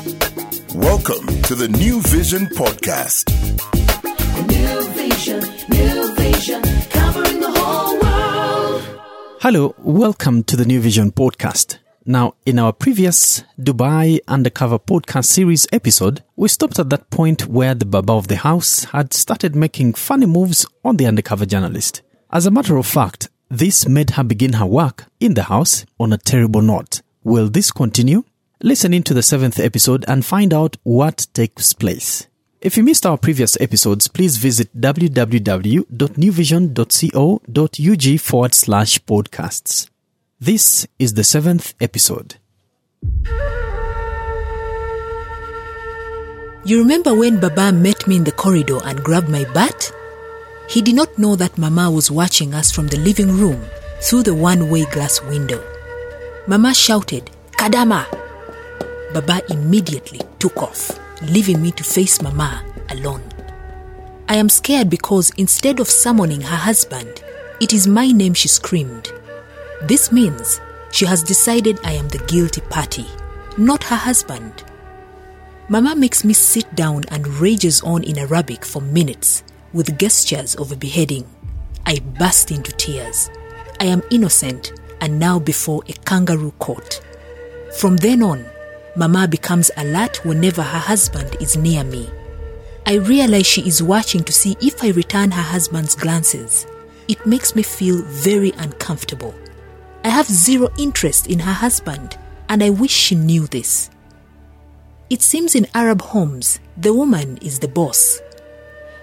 Welcome to the New Vision Podcast. New vision, new vision, covering the whole world. Hello, welcome to the New Vision podcast. Now, in our previous Dubai Undercover podcast series episode, we stopped at that point where the Baba of the house had started making funny moves on the undercover journalist. As a matter of fact, this made her begin her work in the house on a terrible note. Will this continue? Listen into the seventh episode and find out what takes place. If you missed our previous episodes, please visit www.newvision.co.ug forward slash podcasts. This is the seventh episode. You remember when Baba met me in the corridor and grabbed my butt? He did not know that Mama was watching us from the living room through the one way glass window. Mama shouted, Kadama! Baba immediately took off, leaving me to face Mama alone. I am scared because instead of summoning her husband, it is my name she screamed. This means she has decided I am the guilty party, not her husband. Mama makes me sit down and rages on in Arabic for minutes with gestures of a beheading. I burst into tears. I am innocent and now before a kangaroo court. From then on, Mama becomes alert whenever her husband is near me. I realize she is watching to see if I return her husband's glances. It makes me feel very uncomfortable. I have zero interest in her husband, and I wish she knew this. It seems in Arab homes, the woman is the boss.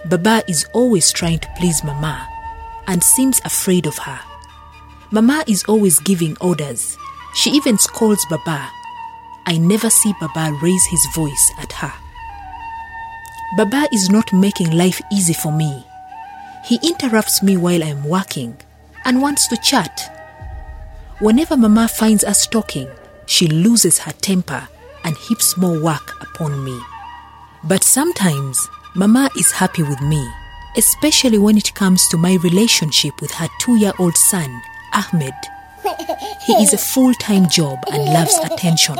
Baba is always trying to please Mama and seems afraid of her. Mama is always giving orders. She even scolds Baba. I never see Baba raise his voice at her. Baba is not making life easy for me. He interrupts me while I am working and wants to chat. Whenever Mama finds us talking, she loses her temper and heaps more work upon me. But sometimes Mama is happy with me, especially when it comes to my relationship with her two year old son, Ahmed. He is a full time job and loves attention.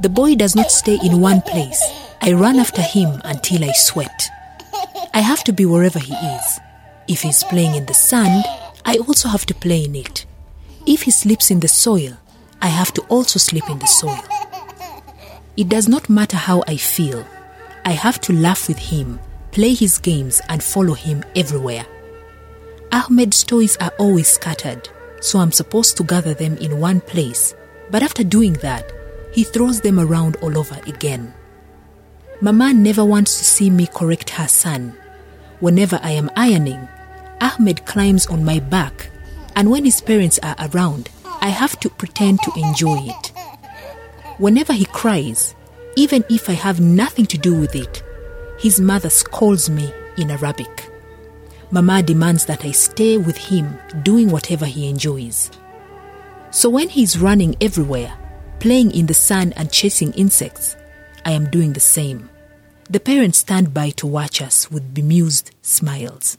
The boy does not stay in one place. I run after him until I sweat. I have to be wherever he is. If he's playing in the sand, I also have to play in it. If he sleeps in the soil, I have to also sleep in the soil. It does not matter how I feel. I have to laugh with him, play his games, and follow him everywhere. Ahmed's toys are always scattered, so I'm supposed to gather them in one place. But after doing that, he throws them around all over again. Mama never wants to see me correct her son. Whenever I am ironing, Ahmed climbs on my back, and when his parents are around, I have to pretend to enjoy it. Whenever he cries, even if I have nothing to do with it, his mother scolds me in Arabic. Mama demands that I stay with him doing whatever he enjoys. So when he's running everywhere, playing in the sun and chasing insects, I am doing the same. The parents stand by to watch us with bemused smiles.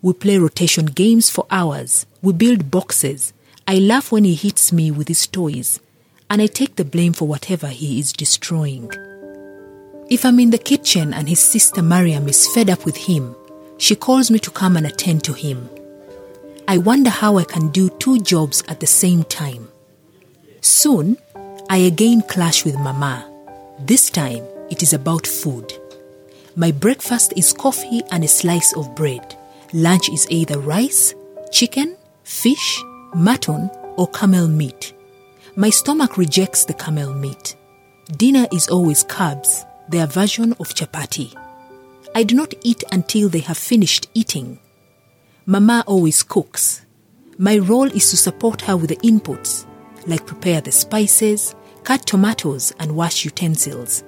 We play rotation games for hours. We build boxes. I laugh when he hits me with his toys, and I take the blame for whatever he is destroying. If I'm in the kitchen and his sister Mariam is fed up with him, she calls me to come and attend to him. I wonder how I can do two jobs at the same time. Soon, I again clash with Mama. This time, it is about food. My breakfast is coffee and a slice of bread. Lunch is either rice, chicken, fish, mutton, or camel meat. My stomach rejects the camel meat. Dinner is always carbs, their version of chapati. I do not eat until they have finished eating. Mama always cooks. My role is to support her with the inputs, like prepare the spices, cut tomatoes, and wash utensils.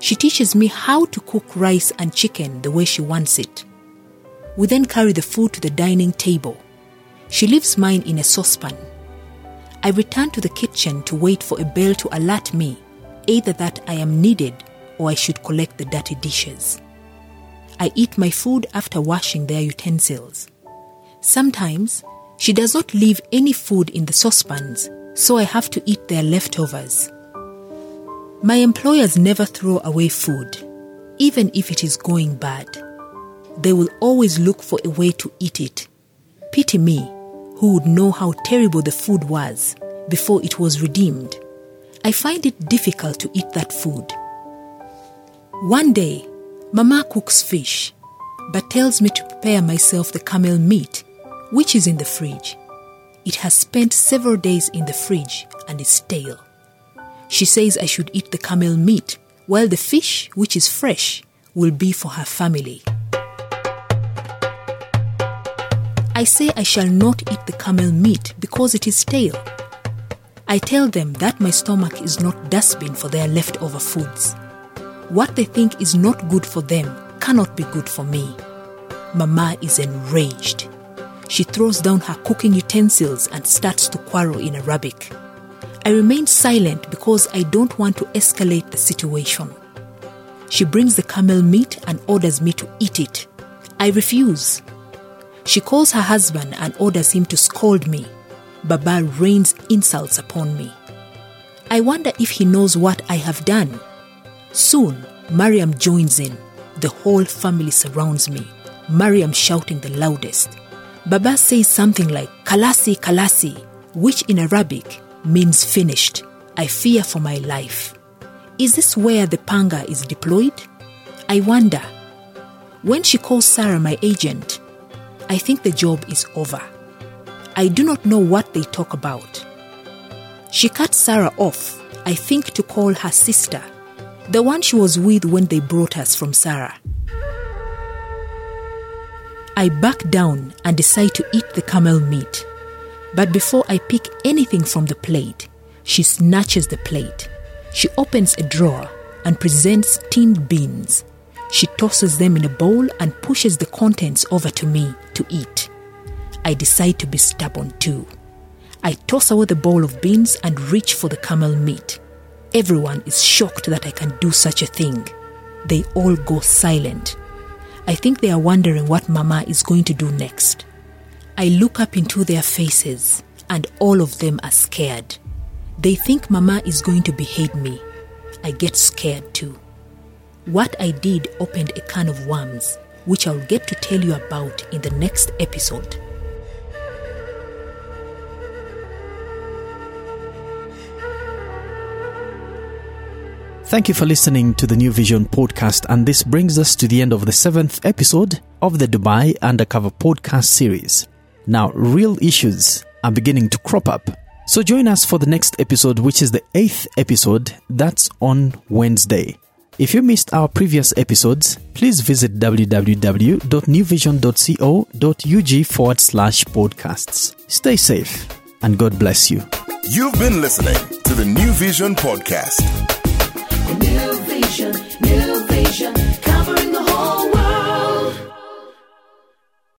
She teaches me how to cook rice and chicken the way she wants it. We then carry the food to the dining table. She leaves mine in a saucepan. I return to the kitchen to wait for a bell to alert me, either that I am needed or I should collect the dirty dishes. I eat my food after washing their utensils. Sometimes she does not leave any food in the saucepans, so I have to eat their leftovers. My employers never throw away food, even if it is going bad. They will always look for a way to eat it. Pity me, who would know how terrible the food was before it was redeemed. I find it difficult to eat that food. One day, Mama cooks fish, but tells me to prepare myself the camel meat, which is in the fridge. It has spent several days in the fridge and is stale. She says I should eat the camel meat, while the fish, which is fresh, will be for her family. I say I shall not eat the camel meat because it is stale. I tell them that my stomach is not dustbin for their leftover foods. What they think is not good for them cannot be good for me. Mama is enraged. She throws down her cooking utensils and starts to quarrel in Arabic. I remain silent because I don't want to escalate the situation. She brings the camel meat and orders me to eat it. I refuse. She calls her husband and orders him to scold me. Baba rains insults upon me. I wonder if he knows what I have done. Soon, Mariam joins in. The whole family surrounds me. Mariam shouting the loudest. Baba says something like Kalasi, Kalasi, which in Arabic means finished. I fear for my life. Is this where the panga is deployed? I wonder. When she calls Sarah my agent, I think the job is over. I do not know what they talk about. She cuts Sarah off, I think to call her sister, the one she was with when they brought us from Sarah. I back down and decide to eat the camel meat. But before I pick anything from the plate, she snatches the plate. She opens a drawer and presents tinned beans. She tosses them in a bowl and pushes the contents over to me to eat. I decide to be stubborn too. I toss away the bowl of beans and reach for the camel meat. Everyone is shocked that I can do such a thing. They all go silent. I think they are wondering what Mama is going to do next. I look up into their faces, and all of them are scared. They think Mama is going to behead me. I get scared too. What I did opened a can of worms, which I'll get to tell you about in the next episode. Thank you for listening to the New Vision podcast, and this brings us to the end of the seventh episode of the Dubai Undercover podcast series. Now, real issues are beginning to crop up. So join us for the next episode, which is the eighth episode. That's on Wednesday. If you missed our previous episodes, please visit www.newvision.co.ug forward slash podcasts. Stay safe and God bless you. You've been listening to the New Vision Podcast passion.